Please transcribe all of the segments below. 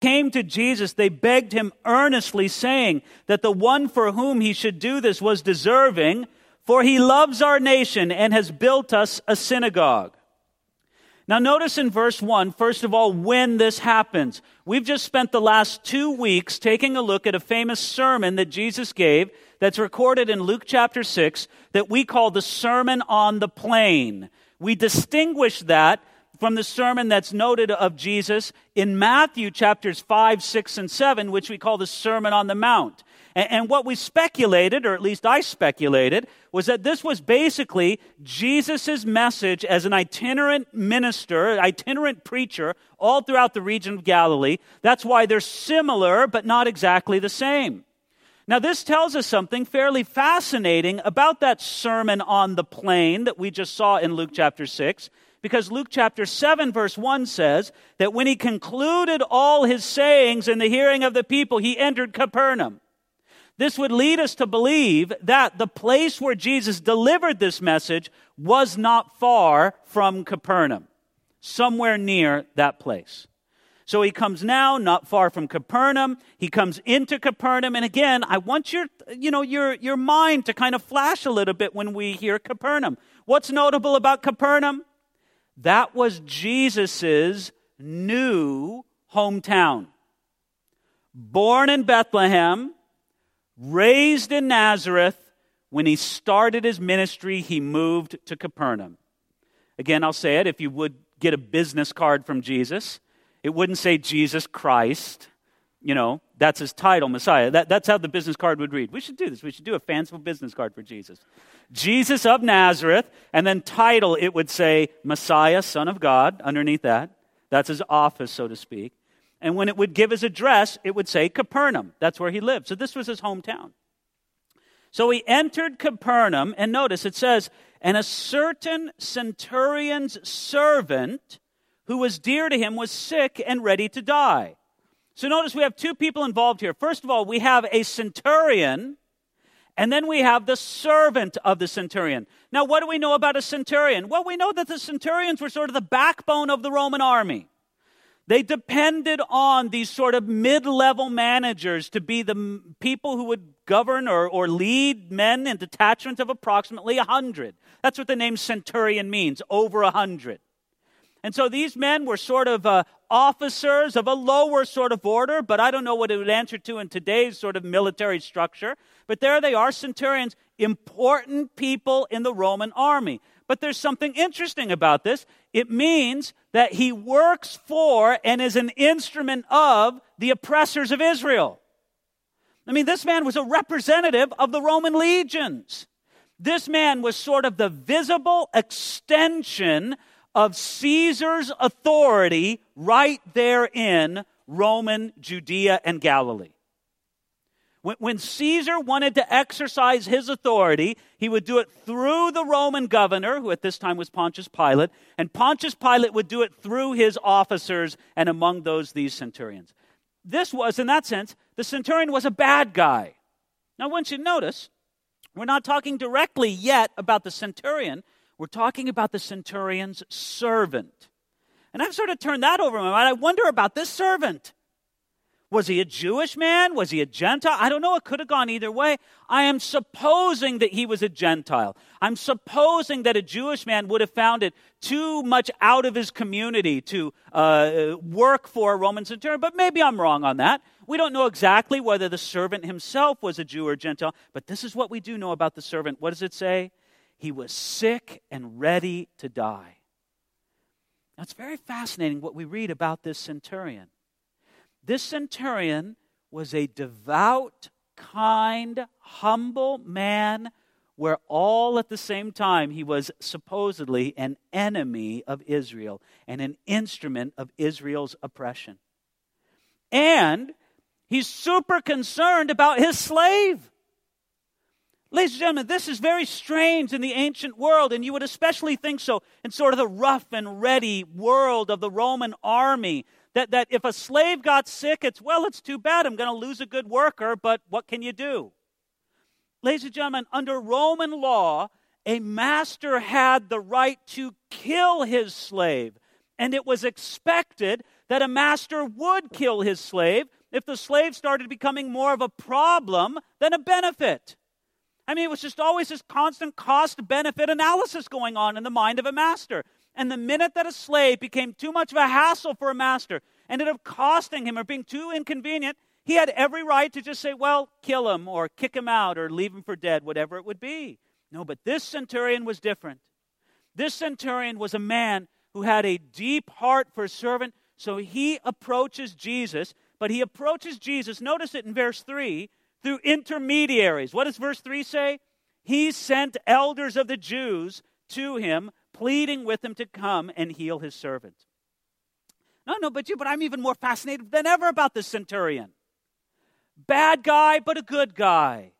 came to Jesus, they begged him earnestly, saying that the one for whom he should do this was deserving, for he loves our nation and has built us a synagogue. Now, notice in verse 1, first of all, when this happens. We've just spent the last two weeks taking a look at a famous sermon that Jesus gave that's recorded in Luke chapter 6 that we call the Sermon on the Plain. We distinguish that from the sermon that's noted of Jesus in Matthew chapters 5, 6, and 7, which we call the Sermon on the Mount. And, what we speculated, or at least I speculated, was that this was basically Jesus' message as an itinerant minister, itinerant preacher, all throughout the region of Galilee. That's why they're similar, but not exactly the same. Now, this tells us something fairly fascinating about that sermon on the plain that we just saw in Luke chapter 6, because Luke chapter 7, verse 1 says that when he concluded all his sayings in the hearing of the people, he entered Capernaum. This would lead us to believe that the place where Jesus delivered this message was not far from Capernaum, somewhere near that place. So he comes now, not far from Capernaum. He comes into Capernaum. And again, I want your, you know, your, your mind to kind of flash a little bit when we hear Capernaum. What's notable about Capernaum? That was Jesus' new hometown. Born in Bethlehem, raised in Nazareth, when he started his ministry, he moved to Capernaum. Again, I'll say it if you would get a business card from Jesus, it wouldn't say Jesus Christ. You know, that's his title, Messiah. That, that's how the business card would read. We should do this. We should do a fanciful business card for Jesus. Jesus of Nazareth, and then title, it would say Messiah, Son of God, underneath that. That's his office, so to speak. And when it would give his address, it would say Capernaum. That's where he lived. So this was his hometown. So he entered Capernaum, and notice it says, and a certain centurion's servant who was dear to him was sick and ready to die. So notice we have two people involved here. First of all, we have a centurion, and then we have the servant of the centurion. Now, what do we know about a centurion? Well, we know that the centurions were sort of the backbone of the Roman army. They depended on these sort of mid level managers to be the people who would govern or, or lead men in detachments of approximately 100. That's what the name centurion means, over 100. And so these men were sort of uh, officers of a lower sort of order, but I don't know what it would answer to in today's sort of military structure. But there they are, centurions, important people in the Roman army. But there's something interesting about this. It means that he works for and is an instrument of the oppressors of Israel. I mean, this man was a representative of the Roman legions. This man was sort of the visible extension of Caesar's authority right there in Roman Judea and Galilee. When, Caesar wanted to exercise his authority, he would do it through the Roman governor, who at this time was Pontius Pilate, and Pontius Pilate would do it through his officers, and among those, these centurions. This was, in that sense, the centurion was a bad guy. Now, once you notice, we're not talking directly yet about the centurion, we're talking about the centurion's servant. And I've sort of turned that over in my mind. I wonder about this servant. Was he a Jewish man? Was he a Gentile? I don't know. It could have gone either way. I am supposing that he was a Gentile. I'm supposing that a Jewish man would have found it too much out of his community to uh, work for a Roman centurion, but maybe I'm wrong on that. We don't know exactly whether the servant himself was a Jew or Gentile, but this is what we do know about the servant. What does it say? He was sick and ready to die. Now, it's very fascinating what we read about this centurion. This centurion was a devout, kind, humble man, where all at the same time he was supposedly an enemy of Israel and an instrument of Israel's oppression. And he's super concerned about his slave. Ladies and gentlemen, this is very strange in the ancient world, and you would especially think so in sort of the rough and ready world of the Roman army. That, that if a slave got sick, it's, well, it's too bad. I'm going to lose a good worker, but what can you do? Ladies and gentlemen, under Roman law, a master had the right to kill his slave, and it was expected that a master would kill his slave if the slave started becoming more of a problem than a benefit. I mean, it was just always this constant cost benefit analysis going on in the mind of a master. And the minute that a slave became too much of a hassle for a master, ended up costing him or being too inconvenient, he had every right to just say, well, kill him or kick him out or leave him for dead, whatever it would be. No, but this centurion was different. This centurion was a man who had a deep heart for a servant, so he approaches Jesus, but he approaches Jesus, notice it in verse 3, through intermediaries. What does verse 3 say? He sent elders of the Jews to him, pleading with him to come and heal his servant. No, no, but you, but I'm even more fascinated than ever about this centurion. Bad guy, but a good guy.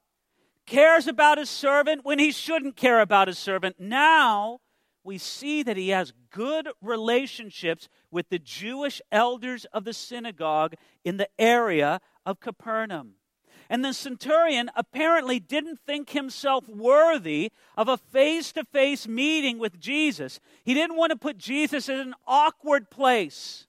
Cares about his servant when he shouldn't care about his servant. Now we see that he has good relationships with the Jewish elders of the synagogue in the area of Capernaum. And the centurion apparently didn't think himself worthy of a face to face meeting with Jesus. He didn't want to put Jesus in an awkward place.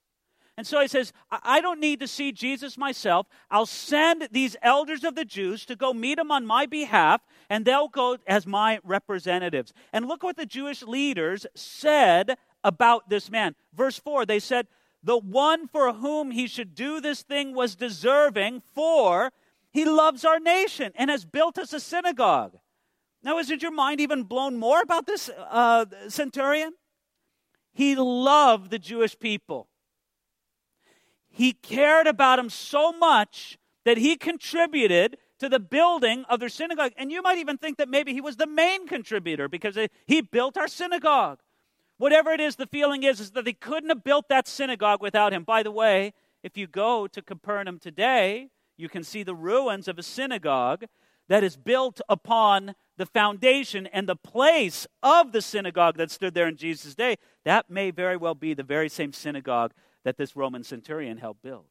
And so he says, I don't need to see Jesus myself. I'll send these elders of the Jews to go meet him on my behalf, and they'll go as my representatives. And look what the Jewish leaders said about this man. Verse 4 they said, The one for whom he should do this thing was deserving, for he loves our nation and has built us a synagogue. Now, isn't your mind even blown more about this uh, centurion? He loved the Jewish people. He cared about them so much that he contributed to the building of their synagogue. And you might even think that maybe he was the main contributor because he built our synagogue. Whatever it is, the feeling is, is that they couldn't have built that synagogue without him. By the way, if you go to Capernaum today, you can see the ruins of a synagogue that is built upon the foundation and the place of the synagogue that stood there in Jesus' day. That may very well be the very same synagogue that this Roman centurion helped build.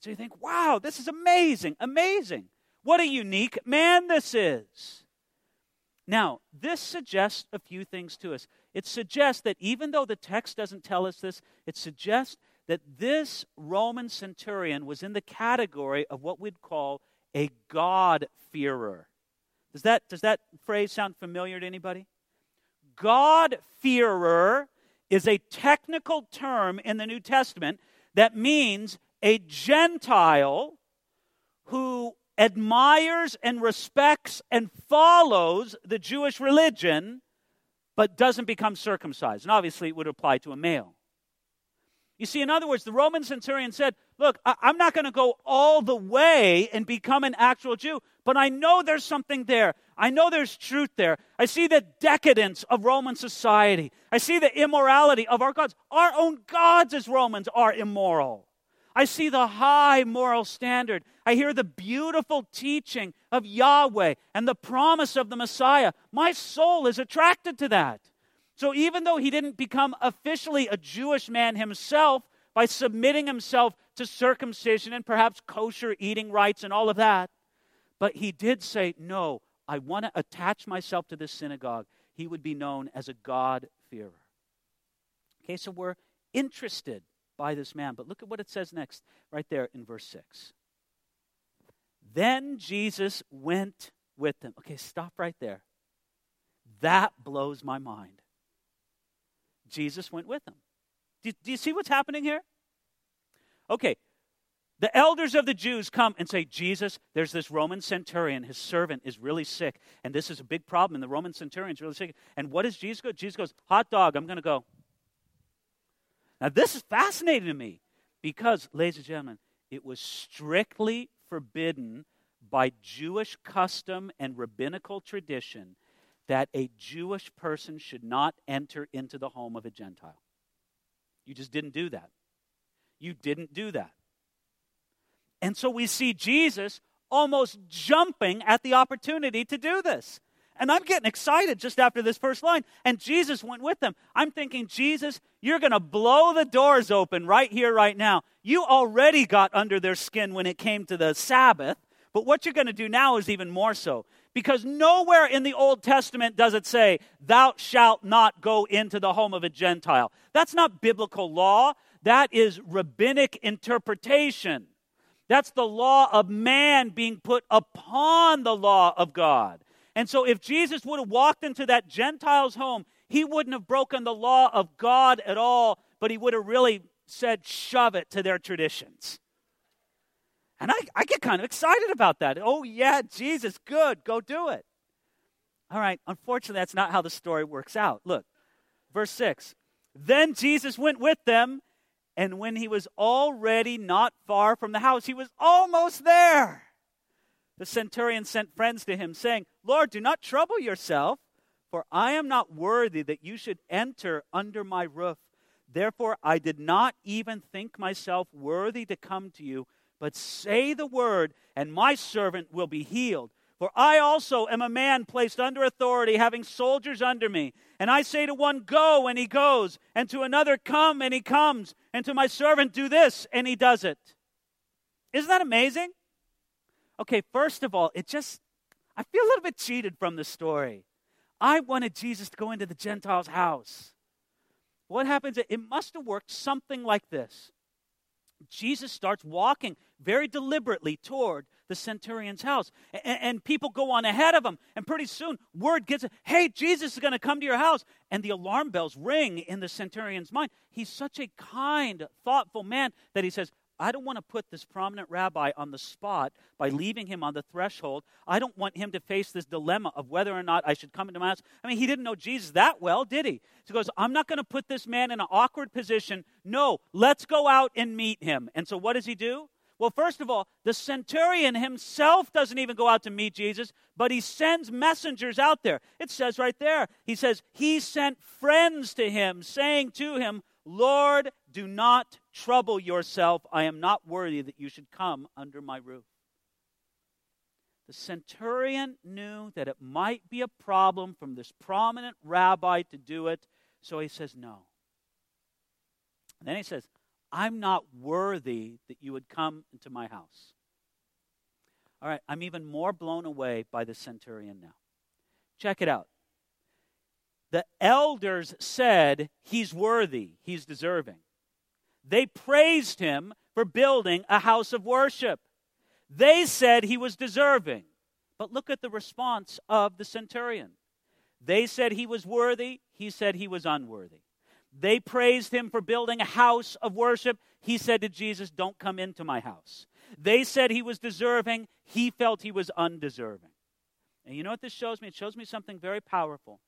So you think, wow, this is amazing, amazing. What a unique man this is. Now, this suggests a few things to us. It suggests that even though the text doesn't tell us this, it suggests that this Roman centurion was in the category of what we'd call a God-fearer. Does that, does that phrase sound familiar to anybody? God-fearer is a technical term in the New Testament that means a Gentile who admires and respects and follows the Jewish religion but doesn't become circumcised. And obviously, it would apply to a male. You see, in other words, the Roman centurion said, Look, I- am not going to go all the way and become an actual Jew, but I know there's something there. I know there's truth there. I see the decadence of Roman society. I see the immorality of our gods. Our own gods, as Romans, are immoral. I see the high moral standard. I hear the beautiful teaching of Yahweh and the promise of the Messiah. My soul is attracted to that. So even though he didn't become officially a Jewish man himself by submitting himself to circumcision and perhaps kosher eating rites and all of that, but he did say, No, I want to attach myself to this synagogue. He would be known as a God-fearer. Okay, so we're interested by this man. But look at what it says next, right there in verse 6. Then Jesus went with them. Okay, stop right there. That blows my mind. Jesus went with them. Do, do you see what's happening here? Okay, the elders of the Jews come and say, Jesus, there's this Roman centurion. His servant is really sick. And this is a big problem. And the Roman centurion's really sick. And what does Jesus go? Jesus goes, Hot dog, I'm going to go. Now, this is fascinating to me because, ladies and gentlemen, it was strictly forbidden by Jewish custom and rabbinical tradition that a Jewish person should not enter into the home of a Gentile. You just didn't do that. You didn't do that. And so we see Jesus almost jumping at the opportunity to do this. And I'm getting excited just after this first line. And Jesus went with them. I'm thinking, Jesus, you're going to blow the doors open right here, right now. You already got under their skin when it came to the Sabbath. But what you're going to do now is even more so. Because nowhere in the Old Testament does it say, Thou shalt not go into the home of a Gentile. That's not biblical law. that is rabbinic interpretation. That's the law of man being put upon the law of God. And so, if Jesus would have walked into that Gentile's home, he wouldn't have broken the law of God at all, but he would have really said, shove it to their traditions. And I, I get kind of excited about that. Oh, yeah, Jesus, good, go do it. All right, unfortunately, that's not how the story works out. Look, verse 6. Then Jesus went with them, and when he was already not far from the house, he was almost there. The centurion sent friends to him, saying, Lord, do not trouble yourself, for I am not worthy that you should enter under my roof. Therefore, I did not even think myself worthy to come to you, but say the word, and my servant will be healed. For I also am a man placed under authority, having soldiers under me. And I say to one, Go, and he goes, and to another, Come, and he comes, and to my servant, Do this, and he does it. Isn't that amazing? Okay, first of all, it just, I feel a little bit cheated from the story. I wanted Jesus to go into the Gentiles' house. What happens? It must have worked something like this. Jesus starts walking very deliberately toward the centurion's house. And, and, people go on ahead of him. And pretty soon, word gets, hey, Jesus is going to come to your house. And the alarm bells ring in the centurion's mind. He's such a kind, thoughtful man that he says, I don't want to put this prominent rabbi on the spot by leaving him on the threshold. I don't want him to face this dilemma of whether or not I should come into my house. I mean, he didn't know Jesus that well, did he? So he goes, I'm not going to put this man in an awkward position. No, let's go out and meet him. And so what does he do? Well, first of all, the centurion himself doesn't even go out to meet Jesus, but he sends messengers out there. It says right there, he says, He sent friends to him, saying to him, Lord, do not trouble yourself. I am not worthy that you should come under my roof. The centurion knew that it might be a problem from this prominent rabbi to do it, so he says no. And then he says, I'm not worthy that you would come into my house. All right, I'm even more blown away by the centurion now. Check it out. The elders said he's worthy, he's deserving. They praised him for building a house of worship. They said he was deserving. But look at the response of the centurion. They said he was worthy, he said he was unworthy. They praised him for building a house of worship. He said to Jesus, Don't come into my house. They said he was deserving. He felt he was undeserving. And you know what this shows me? It shows me something very powerful.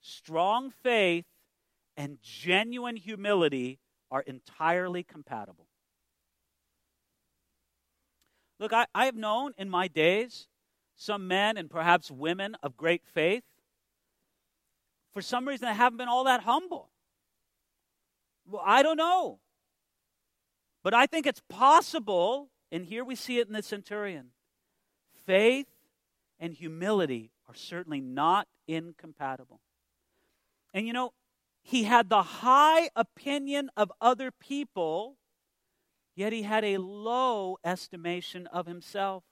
Strong faith and genuine humility are entirely compatible. Look, I, I have known in my days some men and perhaps women of great faith. For some reason, they haven't been all that humble. Well, I don't know. But I think it's possible, and here we see it in the centurion. Faith and humility are certainly not incompatible. And you know, he had the high opinion of other people, yet he had a low estimation of himself.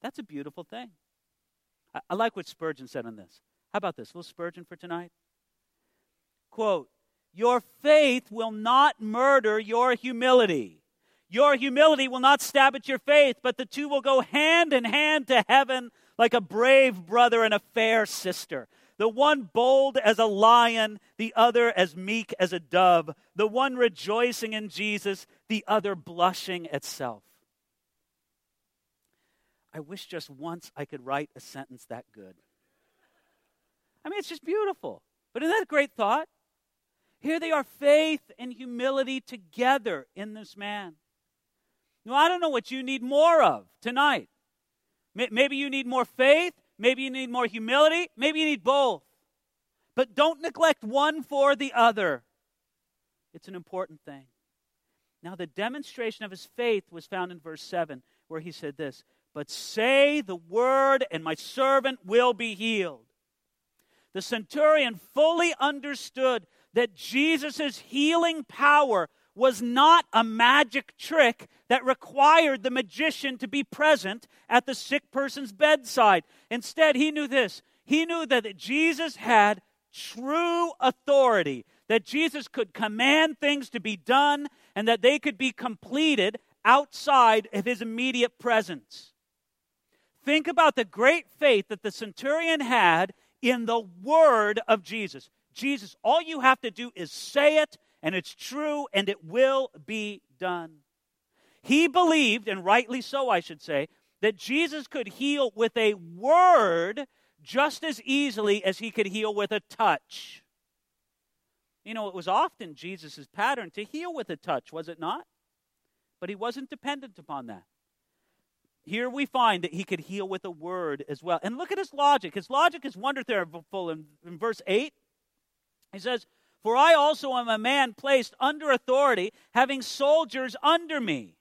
That's a beautiful thing. I, I like what Spurgeon said on this. How about this? A little Spurgeon for tonight? Quote, Your faith will not murder your humility. Your humility will not stab at your faith, but the two will go hand in hand to heaven like a brave brother and a fair sister the one bold as a lion, the other as meek as a dove, the one rejoicing in Jesus, the other blushing at self. I wish just once I could write a sentence that good. I mean, it's just beautiful. But isn't that a great thought? Here they are, faith and humility together in this man. Now, I don't know what you need more of tonight. Maybe you need more faith. Maybe you need more humility. Maybe you need both. But don't neglect one for the other. It's an important thing. Now, the demonstration of his faith was found in verse 7, where he said this But say the word, and my servant will be healed. The centurion fully understood that Jesus' healing power was not a magic trick that required the magician to be present at the sick person's bedside. Instead, he knew this. He knew that Jesus had true authority, that Jesus could command things to be done and that they could be completed outside of his immediate presence. Think about the great faith that the centurion had in the word of Jesus. Jesus, all you have to do is say it, and it's true, and it will be done. He believed, and rightly so, I should say, that Jesus could heal with a word just as easily as he could heal with a touch. You know, it was often Jesus' pattern to heal with a touch, was it not? But he wasn't dependent upon that. Here we find that he could heal with a word as well. And look at his logic. His logic is wonderful in, in verse 8. He says, For I also am a man placed under authority, having soldiers under me.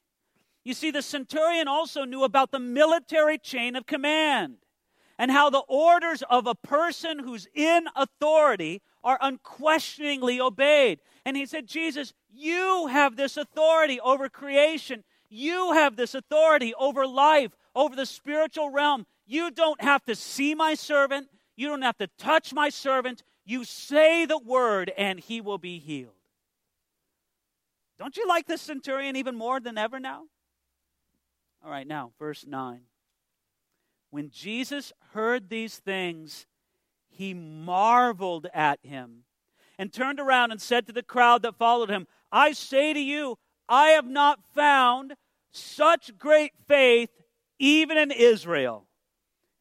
You see, the centurion also knew about the military chain of command and how the orders of a person who's in authority are unquestioningly obeyed. And he said, Jesus, you have this authority over creation. You have this authority over life, over the spiritual realm. You don't have to see my servant. You don't have to touch my servant. You say the word, and he will be healed. Don't you like this centurion even more than ever now? All right, now, verse 9. When Jesus heard these things, he marveled at him and turned around and said to the crowd that followed him, I say to you, I have not found such great faith even in Israel.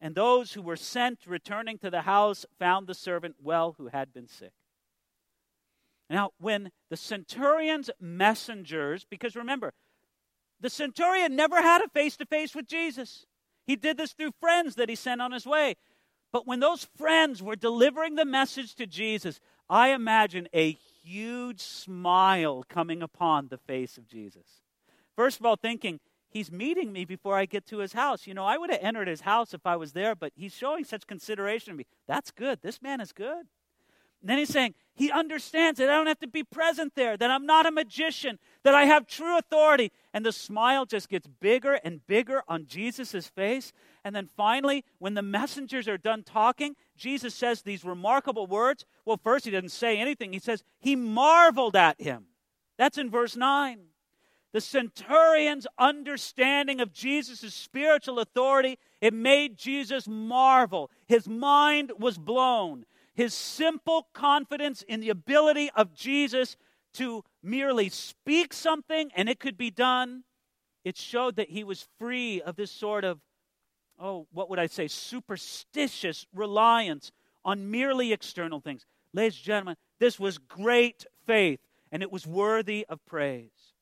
And those who were sent returning to the house found the servant well who had been sick. Now, when the centurion's messengers, because remember, the centurion never had a face to face with Jesus. He did this through friends that he sent on his way. But when those friends were delivering the message to Jesus, I imagine a huge smile coming upon the face of Jesus. First of all, thinking, he's meeting me before I get to his house. You know, I would have entered his house if I was there, but he's showing such consideration to me. That's good. This man is good. And then he's saying, he understands that I don't have to be present there, that I'm not a magician, that I have true authority. And the smile just gets bigger and bigger on Jesus' face. And then finally, when the messengers are done talking, Jesus says these remarkable words. Well, first, he doesn't say anything. He says, He marveled at him. That's in verse 9. The centurion's understanding of Jesus' spiritual authority, it made Jesus marvel. His mind was blown his simple confidence in the ability of Jesus to merely speak something and it could be done, it showed that he was free of this sort of, oh, what would I say, superstitious reliance on merely external things. Ladies and gentlemen, this was great faith and it was worthy of praise.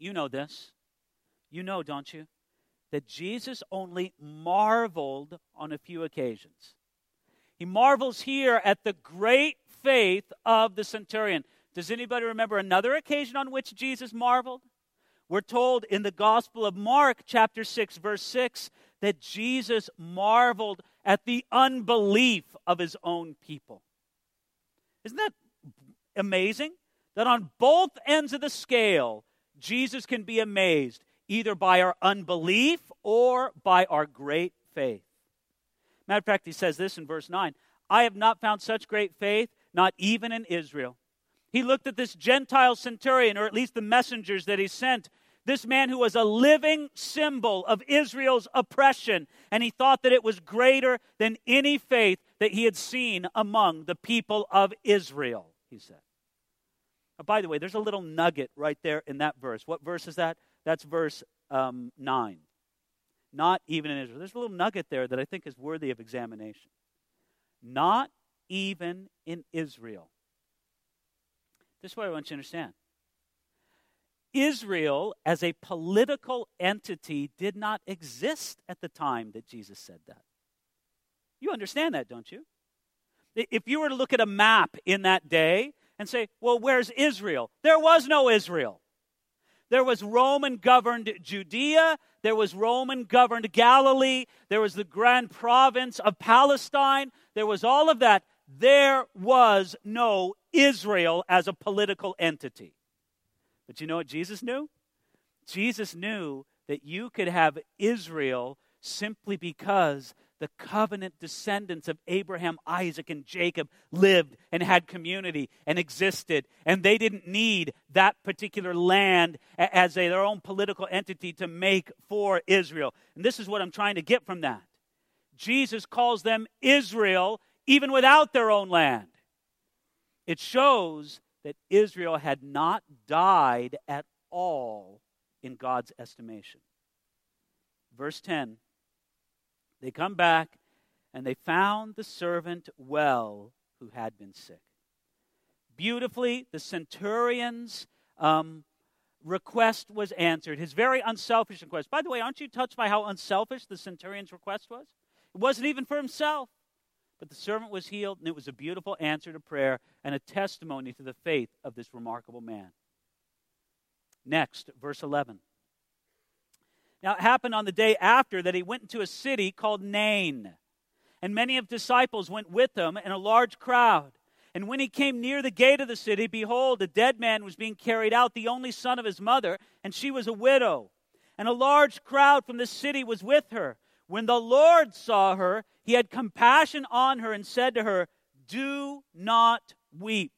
You know this. You know, don't you? That Jesus only marveled on a few occasions. He marvels here at the great faith of the centurion. Does anybody remember another occasion on which Jesus marveled? We're told in the Gospel of Mark, chapter 6, verse 6, that Jesus marveled at the unbelief of his own people. Isn't that amazing? That on both ends of the scale, Jesus can be amazed either by our unbelief or by our great faith. Matter of fact, he says this in verse 9 I have not found such great faith, not even in Israel. He looked at this Gentile centurion, or at least the messengers that he sent, this man who was a living symbol of Israel's oppression, and he thought that it was greater than any faith that he had seen among the people of Israel, he said. Oh, by the way, there's a little nugget right there in that verse. What verse is that? That's verse um, 9 not even in Israel. There's a little nugget there that I think is worthy of examination. Not even in Israel. This is what I want you to understand. Israel, as a political entity, did not exist at the time that Jesus said that. You understand that, don't you? If you were to look at a map in that day and say, well, where's Israel? There was no Israel. There was Roman governed Judea, there was Roman governed Galilee, there was the grand province of Palestine, there was all of that. There was no Israel as a political entity. But you know what Jesus knew? Jesus knew that you could have Israel simply because the covenant descendants of Abraham, Isaac, and Jacob lived and had community and existed. And they didn't need that particular land as a, their own political entity to make for Israel. And this is what I'm trying to get from that. Jesus calls them Israel even without their own land. It shows that Israel had not died at all in God's estimation. Verse 10 they come back and they found the servant well who had been sick. Beautifully, the centurion's um, request was answered. His very unselfish request. By the way, aren't you touched by how unselfish the centurion's request was? It wasn't even for himself. But the servant was healed, and it was a beautiful answer to prayer and a testimony to the faith of this remarkable man. Next, verse 11. Now, it happened on the day after that he went into a city called Nain. And many of disciples went with him, and a large crowd. And when he came near the gate of the city, behold, a dead man was being carried out, the only son of his mother, and she was a widow. And a large crowd from the city was with her. When the Lord saw her, he had compassion on her and said to her, Do not weep.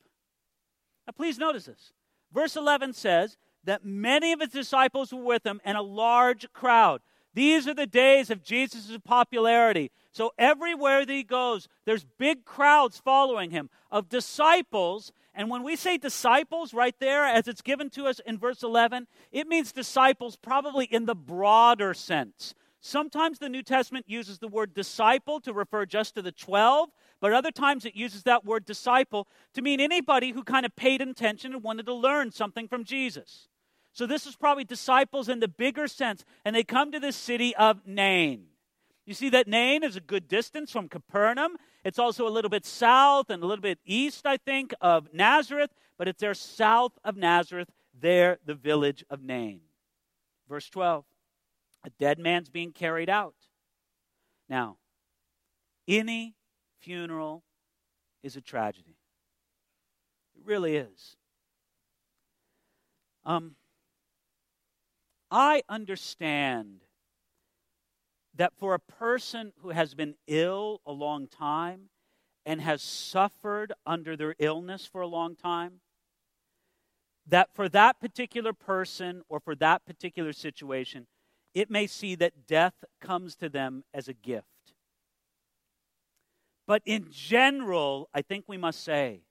Now, please notice this. Verse 11 says, that many of his disciples were with him and a large crowd. These are the days of Jesus' popularity. So everywhere that he goes, there's big crowds following him of disciples. And when we say disciples right there, as it's given to us in verse 11, it means disciples probably in the broader sense. Sometimes the New Testament uses the word disciple to refer just to the 12, but other times it uses that word disciple to mean anybody who kind of paid attention and wanted to learn something from Jesus. So this is probably disciples in the bigger sense, and they come to this city of Nain. You see that Nain is a good distance from Capernaum. It's also a little bit south and a little bit east, I think, of Nazareth, but it's there south of Nazareth, there, the village of Nain. Verse 12 A dead man's being carried out. Now, any funeral is a tragedy. It really is. Um, I understand that for a person who has been ill a long time and has suffered under their illness for a long time, that for that particular person or for that particular situation, it may see that death comes to them as a gift. But in general, I think we must say,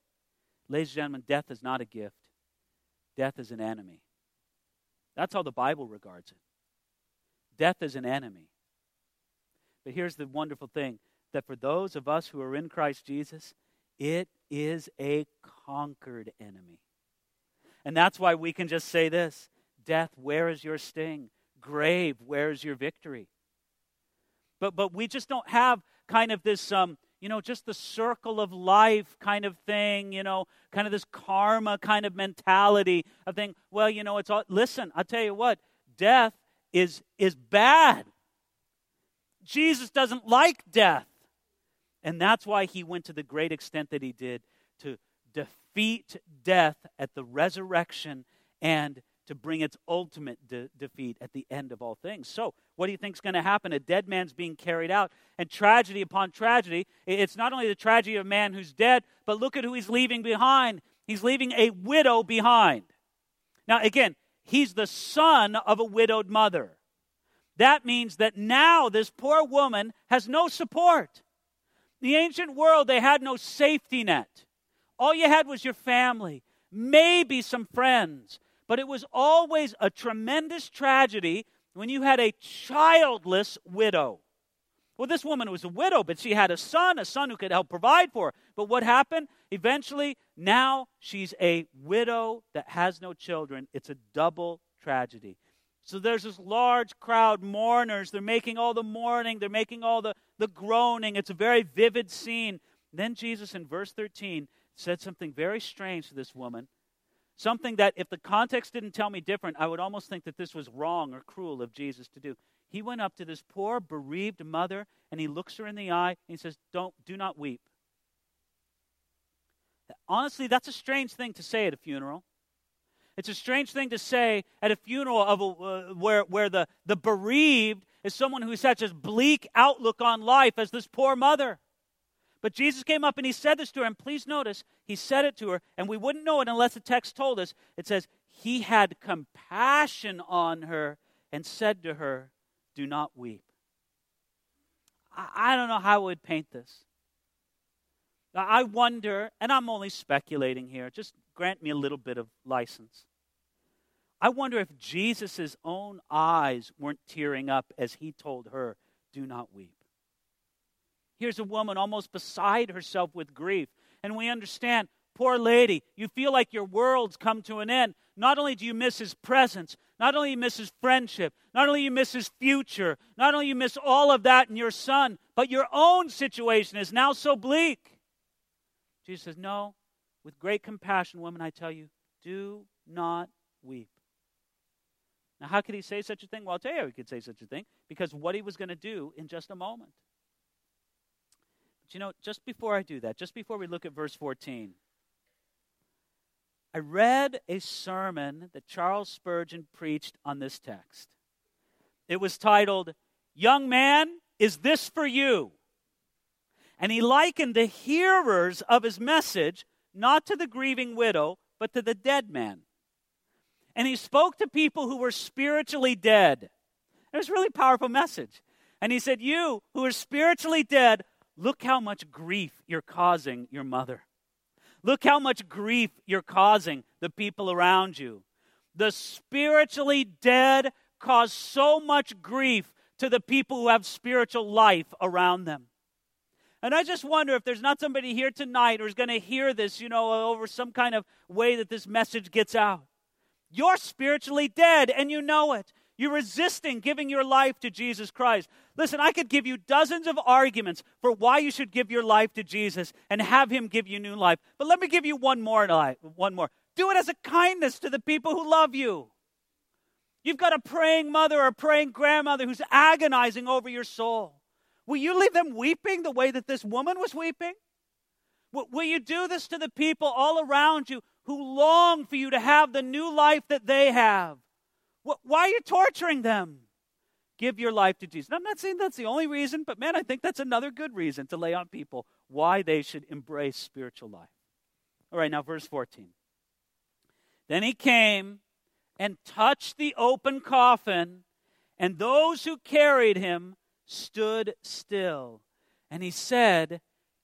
ladies and gentlemen, death is not a gift, death is an enemy. That's how the Bible regards it. Death is an enemy. But here's the wonderful thing that for those of us who are in Christ Jesus, it is a conquered enemy. And that's why we can just say this Death, where is your sting? Grave, where is your victory? But, but we just don't have kind of this um, you know, just the circle of life kind of thing, you know, kind of this karma kind of mentality of thing. Well, you know, it's all, listen, I'll tell you what, death is, is bad. Jesus doesn't like death. And that's why he went to the great extent that he did to defeat death at the resurrection and to bring its ultimate de- defeat at the end of all things. So, what do you think is going to happen? A dead man's being carried out, and tragedy upon tragedy. It's not only the tragedy of a man who's dead, but look at who he's leaving behind. He's leaving a widow behind. Now, again, he's the son of a widowed mother. That means that now this poor woman has no support. In the ancient world, they had no safety net. All you had was your family, maybe some friends, but it was always a tremendous tragedy when you had a childless widow. Well, this woman was a widow, but she had a son, a son who could help provide for her. But what happened? Eventually, now she's a widow that has no children. It's a double tragedy. So there's this large crowd, mourners. They're making all the mourning, they're making all the, the groaning. It's a very vivid scene. Then Jesus, in verse 13, said something very strange to this woman. Something that, if the context didn't tell me different, I would almost think that this was wrong or cruel of Jesus to do. He went up to this poor, bereaved mother and he looks her in the eye and he says, Don't, do not weep. Honestly, that's a strange thing to say at a funeral. It's a strange thing to say at a funeral of a, uh, where, where the, the bereaved is someone who has such a bleak outlook on life as this poor mother. But Jesus came up and he said this to her, and please notice, he said it to her, and we wouldn't know it unless the text told us. It says, He had compassion on her and said to her, Do not weep. I, I don't know how I would paint this. I wonder, and I'm only speculating here, just grant me a little bit of license. I wonder if Jesus' own eyes weren't tearing up as he told her, Do not weep. Here's a woman almost beside herself with grief. And we understand, poor lady, you feel like your world's come to an end. Not only do you miss his presence, not only you miss his friendship, not only you miss his future, not only you miss all of that in your son, but your own situation is now so bleak. Jesus says, No, with great compassion, woman, I tell you, do not weep. Now, how could he say such a thing? Well, I'll tell you he could say such a thing because what he was going to do in just a moment. You know, just before I do that, just before we look at verse 14, I read a sermon that Charles Spurgeon preached on this text. It was titled, Young Man, is this for you? And he likened the hearers of his message not to the grieving widow, but to the dead man and he spoke to people who were spiritually dead. It was a really powerful message. And he said, You who are spiritually dead, look how much grief you're causing your mother. Look how much grief you're causing the people around you. The spiritually dead cause so much grief to the people who have spiritual life around them. And I just wonder if there's not somebody here tonight who's going to hear this, you know, over some kind of way that this message gets out. You're spiritually dead and you know it. You're resisting giving your life to Jesus Christ. Listen, I could give you dozens of arguments for why you should give your life to Jesus and have him give you new life. But let me give you one more one more. Do it as a kindness to the people who love you. You've got a praying mother or a praying grandmother who's agonizing over your soul. Will you leave them weeping the way that this woman was weeping? Will you do this to the people all around you who long for you to have the new life that they have. Why are you torturing them? Give your life to Jesus. I'm not saying that's the only reason, but man, I think that's another good reason to lay on people why they should embrace spiritual life. All right, now verse 14. Then he came and touched the open coffin, and those who carried him stood still. And he said,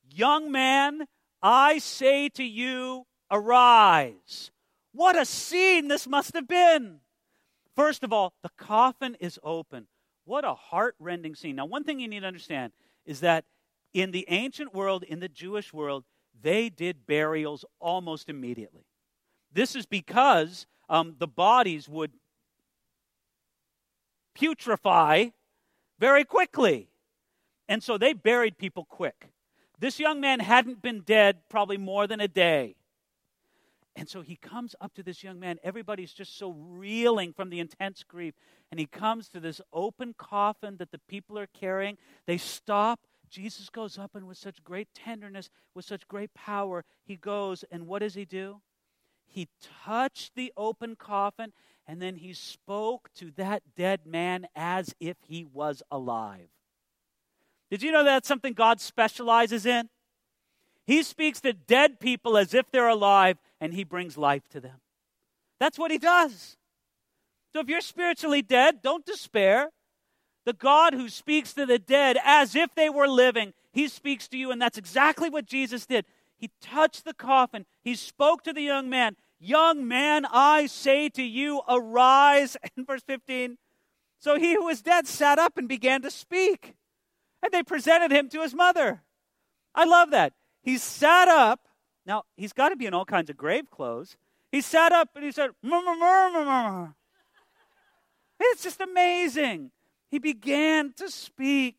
Young man, I say to you, arise. What a scene this must have been. First of all, the coffin is open. What a heart rending scene. Now, one thing you need to understand is that in the ancient world, in the Jewish world, they did burials almost immediately. This is because um, the bodies would putrefy very quickly. And so they buried people quick. This young man hadn't been dead probably more than a day. And so he comes up to this young man. Everybody's just so reeling from the intense grief. And he comes to this open coffin that the people are carrying. They stop. Jesus goes up, and with such great tenderness, with such great power, he goes, and what does he do? He touched the open coffin, and then he spoke to that dead man as if he was alive. Did you know that's something God specializes in? He speaks to dead people as if they're alive, and he brings life to them. That's what he does. So if you're spiritually dead, don't despair. The God who speaks to the dead as if they were living, he speaks to you, and that's exactly what Jesus did. He touched the coffin, he spoke to the young man. Young man, I say to you, arise. In verse 15, so he who was dead sat up and began to speak. And they presented him to his mother. I love that. He sat up. Now, he's got to be in all kinds of grave clothes. He sat up and he said. It's just amazing. He began to speak.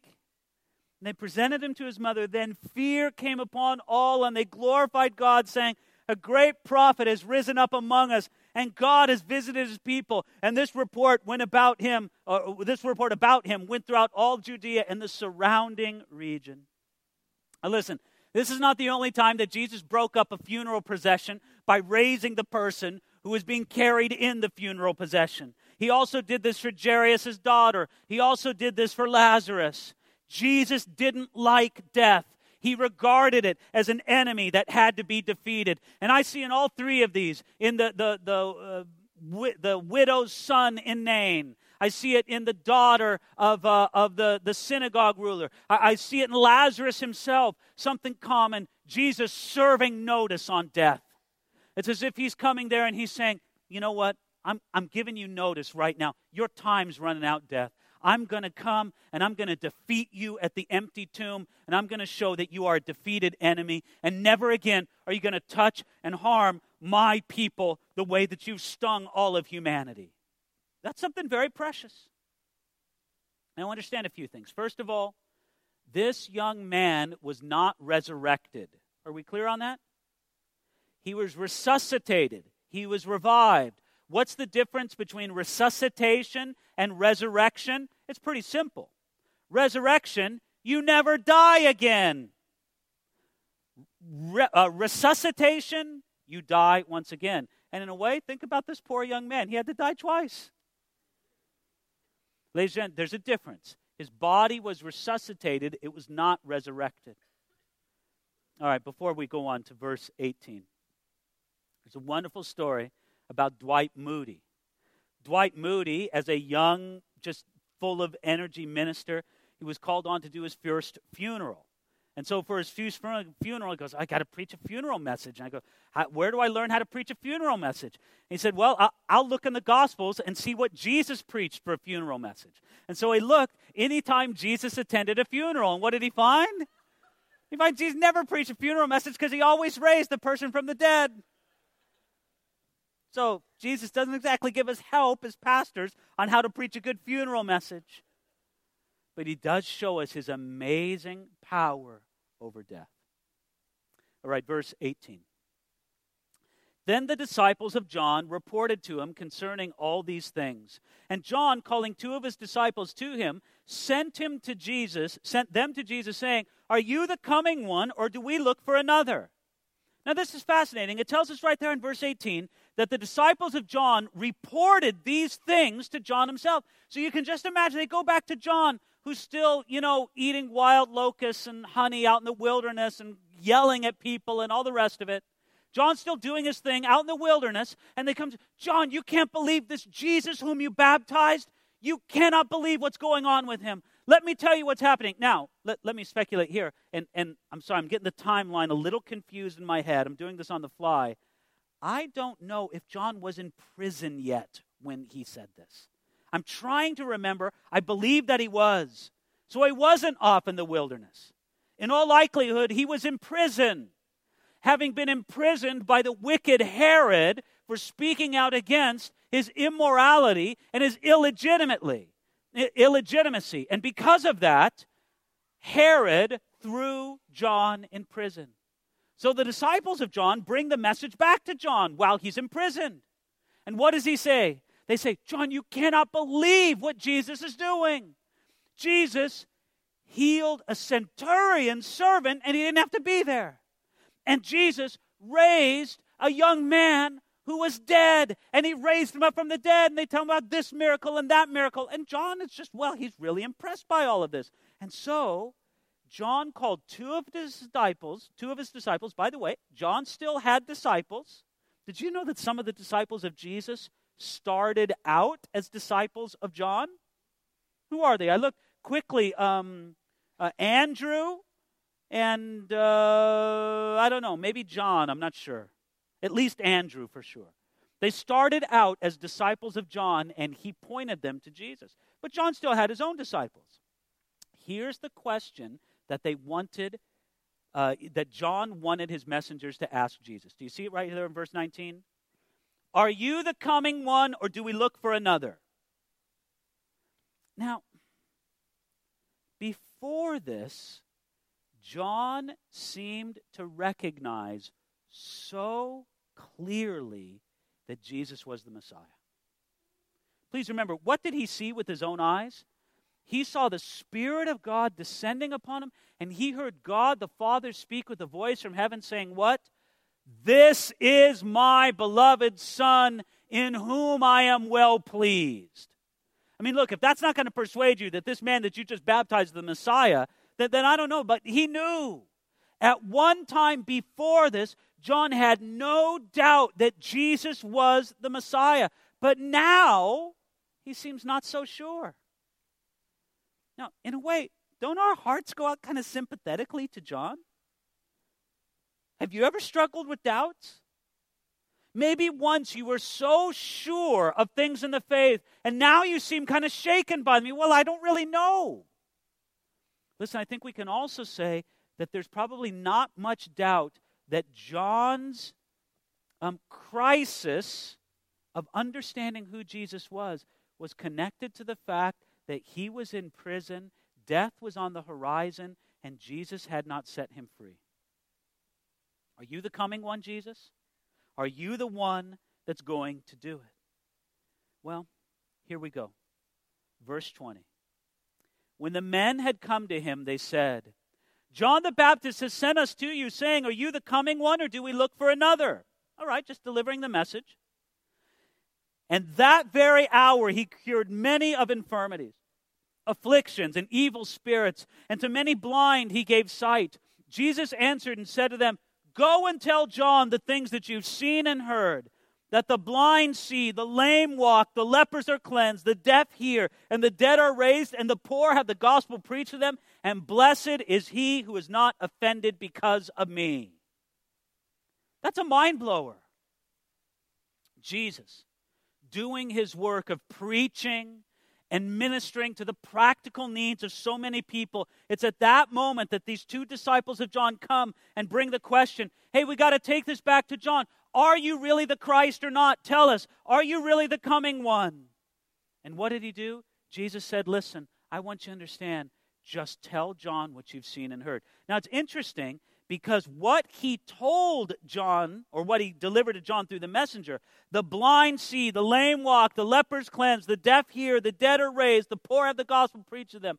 And they presented him to his mother. Then fear came upon all, and they glorified God, saying, A great prophet has risen up among us, and God has visited his people. And this report went about him, or uh, this report about him went throughout all Judea and the surrounding region. Now listen, this is not the only time that Jesus broke up a funeral procession by raising the person who was being carried in the funeral procession. He also did this for Jairus' daughter. He also did this for Lazarus. Jesus didn't like death. He regarded it as an enemy that had to be defeated. And I see in all three of these, in the, the, the, uh, wi- the widow's son in Nain, I see it in the daughter of, uh, of the, the synagogue ruler. I, I see it in Lazarus himself, something common Jesus serving notice on death. It's as if he's coming there and he's saying, You know what? I'm, I'm giving you notice right now. Your time's running out, death. I'm going to come and I'm going to defeat you at the empty tomb, and I'm going to show that you are a defeated enemy, and never again are you going to touch and harm my people the way that you've stung all of humanity. That's something very precious. Now, understand a few things. First of all, this young man was not resurrected. Are we clear on that? He was resuscitated, he was revived. What's the difference between resuscitation and resurrection? It's pretty simple. Resurrection, you never die again. Re- uh, resuscitation, you die once again. And in a way, think about this poor young man. He had to die twice. Ladies and gentlemen, there's a difference. His body was resuscitated, it was not resurrected. All right, before we go on to verse 18, there's a wonderful story about Dwight Moody. Dwight Moody, as a young, just full of energy minister, he was called on to do his first funeral. And so for his funeral, he goes, I got to preach a funeral message. And I go, Where do I learn how to preach a funeral message? And he said, Well, I'll look in the Gospels and see what Jesus preached for a funeral message. And so he looked anytime Jesus attended a funeral. And what did he find? He finds Jesus never preached a funeral message because he always raised the person from the dead. So Jesus doesn't exactly give us help as pastors on how to preach a good funeral message. But he does show us his amazing power over death. All right, verse 18. Then the disciples of John reported to him concerning all these things. And John, calling two of his disciples to him, sent him to Jesus, sent them to Jesus, saying, Are you the coming one, or do we look for another? Now, this is fascinating. It tells us right there in verse 18 that the disciples of John reported these things to John himself. So you can just imagine they go back to John who's still, you know, eating wild locusts and honey out in the wilderness and yelling at people and all the rest of it. John's still doing his thing out in the wilderness, and they come to John, you can't believe this Jesus whom you baptized. You cannot believe what's going on with him. Let me tell you what's happening. Now, let, let me speculate here. And, and I'm sorry, I'm getting the timeline a little confused in my head. I'm doing this on the fly. I don't know if John was in prison yet when he said this. I'm trying to remember. I believe that he was. So he wasn't off in the wilderness. In all likelihood, he was in prison, having been imprisoned by the wicked Herod for speaking out against his immorality and his illegitimately illegitimacy. And because of that, Herod threw John in prison. So the disciples of John bring the message back to John while he's imprisoned. And what does he say? They say, John, you cannot believe what Jesus is doing. Jesus healed a centurion servant and he didn't have to be there. And Jesus raised a young man who was dead and he raised him up from the dead. And they tell him about this miracle and that miracle. And John is just, well, he's really impressed by all of this. And so John called two of his disciples, two of his disciples. By the way, John still had disciples. Did you know that some of the disciples of Jesus started out as disciples of John? Who are they? I look quickly. Um, uh, Andrew and uh, I don't know, maybe John, I'm not sure. At least Andrew for sure. They started out as disciples of John and he pointed them to Jesus. But John still had his own disciples. Here's the question that they wanted, uh, that John wanted his messengers to ask Jesus. Do you see it right there in verse 19? Are you the coming one, or do we look for another? Now, before this, John seemed to recognize so clearly that Jesus was the Messiah. Please remember, what did he see with his own eyes? He saw the Spirit of God descending upon him, and he heard God the Father speak with a voice from heaven saying, What? This is my beloved Son in whom I am well pleased. I mean, look, if that's not going to persuade you that this man that you just baptized the Messiah, then, then I don't know. But he knew. At one time before this, John had no doubt that Jesus was the Messiah. But now, he seems not so sure. Now, in a way, don't our hearts go out kind of sympathetically to John? Have you ever struggled with doubts? Maybe once you were so sure of things in the faith, and now you seem kind of shaken by me. Well, I don't really know. Listen, I think we can also say that there's probably not much doubt that John's um, crisis of understanding who Jesus was was connected to the fact that he was in prison, death was on the horizon, and Jesus had not set him free. Are you the coming one, Jesus? Are you the one that's going to do it? Well, here we go. Verse 20. When the men had come to him, they said, John the Baptist has sent us to you, saying, Are you the coming one, or do we look for another? All right, just delivering the message. And that very hour he cured many of infirmities, afflictions, and evil spirits, and to many blind he gave sight. Jesus answered and said to them, Go and tell John the things that you've seen and heard that the blind see, the lame walk, the lepers are cleansed, the deaf hear, and the dead are raised, and the poor have the gospel preached to them, and blessed is he who is not offended because of me. That's a mind blower. Jesus doing his work of preaching and ministering to the practical needs of so many people. It's at that moment that these two disciples of John come and bring the question hey, we got to take this back to John. Are you really the Christ or not? Tell us. Are you really the coming one? And what did he do? Jesus said, Listen, I want you to understand. Just tell John what you've seen and heard. Now, it's interesting because what he told John, or what he delivered to John through the messenger, the blind see, the lame walk, the lepers cleanse, the deaf hear, the dead are raised, the poor have the gospel preached to them.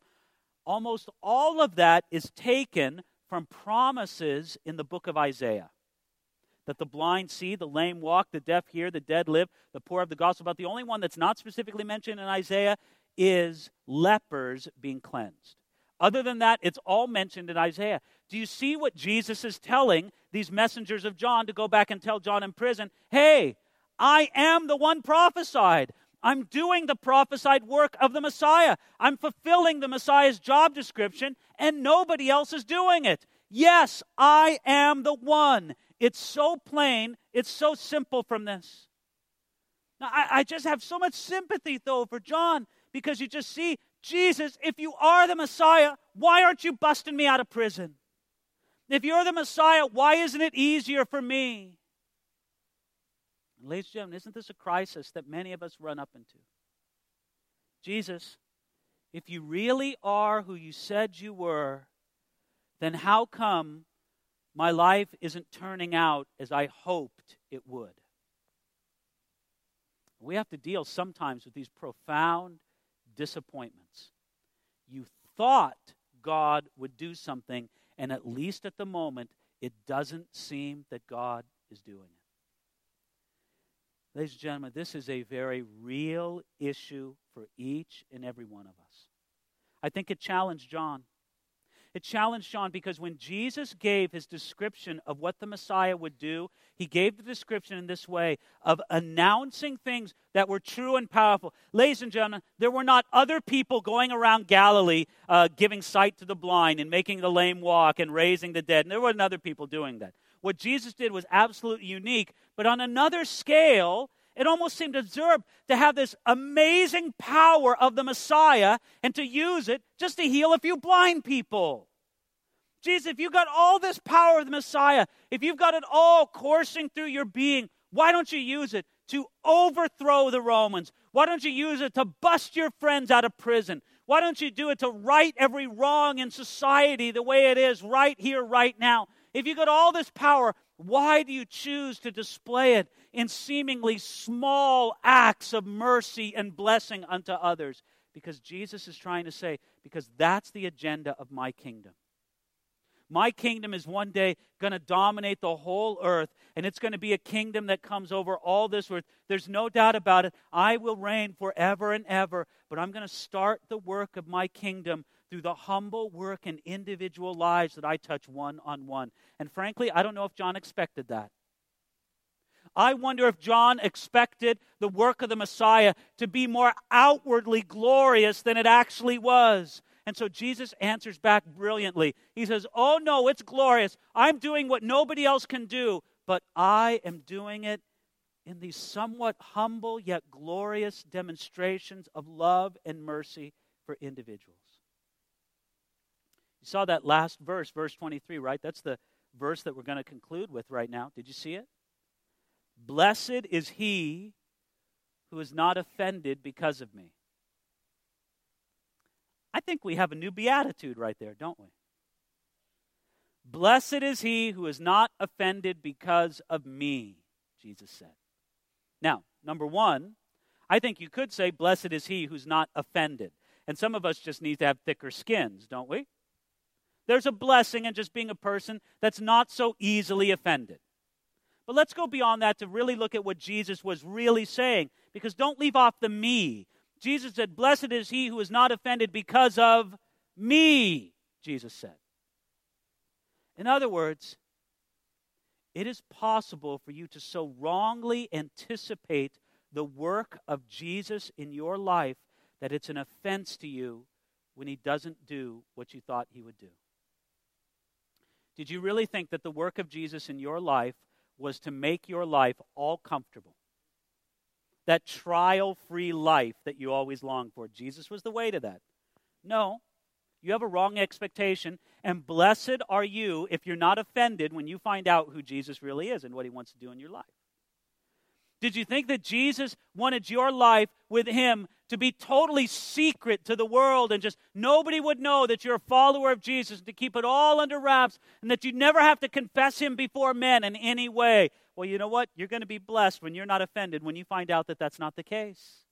Almost all of that is taken from promises in the book of Isaiah. That the blind see, the lame walk, the deaf hear, the dead live, the poor have the gospel. But the only one that's not specifically mentioned in Isaiah is lepers being cleansed. Other than that, it's all mentioned in Isaiah. Do you see what Jesus is telling these messengers of John to go back and tell John in prison? Hey, I am the one prophesied. I'm doing the prophesied work of the Messiah. I'm fulfilling the Messiah's job description, and nobody else is doing it. Yes, I am the one. It's so plain, it's so simple from this. Now, I, I just have so much sympathy, though, for John because you just see Jesus, if you are the Messiah, why aren't you busting me out of prison? If you're the Messiah, why isn't it easier for me? ladies and gentlemen, isn't this a crisis that many of us run up into? Jesus, if you really are who you said you were, then how come my life isn't turning out as I hoped it would? We have to deal sometimes with these profound disappointments. You thought God would do something, and at least at the moment, it doesn't seem that God is doing it. Ladies and gentlemen, this is a very real issue for each and every one of us. I think it challenged John. It challenged John because when Jesus gave his description of what the Messiah would do, he gave the description in this way of announcing things that were true and powerful. Ladies and gentlemen, there were not other people going around Galilee uh, giving sight to the blind and making the lame walk and raising the dead. And there weren't other people doing that. What Jesus did was absolutely unique, but on another scale, it almost seemed absurd to have this amazing power of the Messiah and to use it just to heal a few blind people. Jesus, if you've got all this power of the Messiah, if you've got it all coursing through your being, why don't you use it to overthrow the Romans? Why don't you use it to bust your friends out of prison? Why don't you do it to right every wrong in society the way it is right here, right now? If you've got all this power, why do you choose to display it in seemingly small acts of mercy and blessing unto others? Because Jesus is trying to say, because that's the agenda of my kingdom. My kingdom is one day going to dominate the whole earth, and it's going to be a kingdom that comes over all this earth. There's no doubt about it. I will reign forever and ever, but I'm going to start the work of my kingdom through the humble work and individual lives that I touch one on one. And frankly, I don't know if John expected that. I wonder if John expected the work of the Messiah to be more outwardly glorious than it actually was. And so Jesus answers back brilliantly. He says, Oh, no, it's glorious. I'm doing what nobody else can do, but I am doing it in these somewhat humble yet glorious demonstrations of love and mercy for individuals. You saw that last verse, verse 23, right? That's the verse that we're going to conclude with right now. Did you see it? Blessed is he who is not offended because of me. I think we have a new beatitude right there, don't we? Blessed is he who is not offended because of me, Jesus said. Now, number one, I think you could say, Blessed is he who's not offended. And some of us just need to have thicker skins, don't we? There's a blessing in just being a person that's not so easily offended. But let's go beyond that to really look at what Jesus was really saying, because don't leave off the me. Jesus said, Blessed is he who is not offended because of me, Jesus said. In other words, it is possible for you to so wrongly anticipate the work of Jesus in your life that it's an offense to you when he doesn't do what you thought he would do. Did you really think that the work of Jesus in your life was to make your life all comfortable? that trial free life that you always long for. Jesus was the way to that. No, you have a wrong expectation, and blessed are you if you're not offended when you find out who Jesus really is and what he wants to do in your life. Did you think that Jesus wanted your life with him to be totally secret to the world and just nobody would know that you're a follower of Jesus, to keep it all under wraps, and that you never have to confess him before men in any way? Well, you know what? You're going to be blessed when you're not offended when you find out that that's not the case.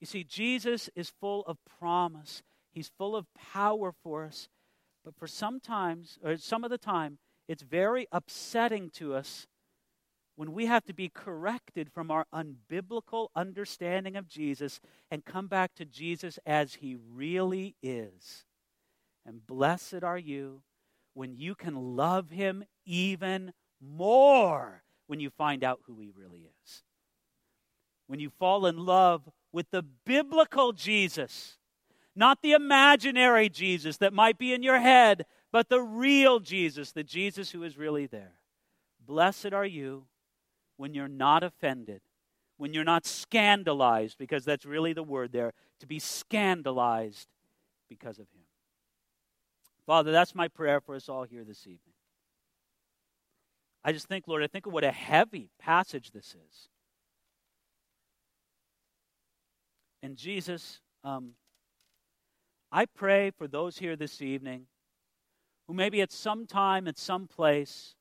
You see, Jesus is full of promise, He's full of power for us. But for sometimes, or some of the time, it's very upsetting to us when we have to be corrected from our unbiblical understanding of Jesus and come back to Jesus as He really is. And blessed are you when you can love Him even more when you find out who he really is. When you fall in love with the biblical Jesus, not the imaginary Jesus that might be in your head, but the real Jesus, the Jesus who is really there. Blessed are you when you're not offended, when you're not scandalized, because that's really the word there, to be scandalized because of him. Father, that's my prayer for us all here this evening. I just think, Lord, I think of what a heavy passage this is. And Jesus, um, I pray for those here this evening who maybe at some time, at some place,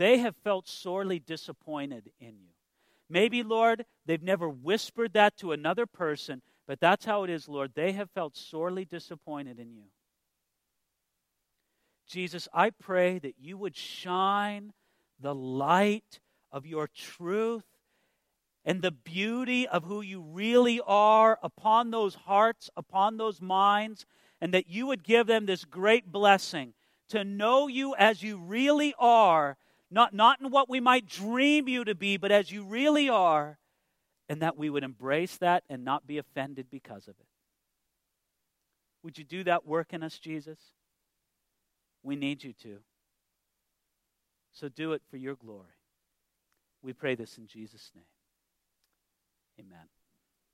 they have felt sorely disappointed in you. Maybe, Lord, they've never whispered that to another person, but that's how it is, Lord. They have felt sorely disappointed in you. Jesus, I pray that you would shine the light of your truth and the beauty of who you really are upon those hearts, upon those minds, and that you would give them this great blessing to know you as you really are, not, not in what we might dream you to be, but as you really are, and that we would embrace that and not be offended because of it. Would you do that work in us, Jesus? We need you to. So do it for your glory. We pray this in Jesus' name. Amen.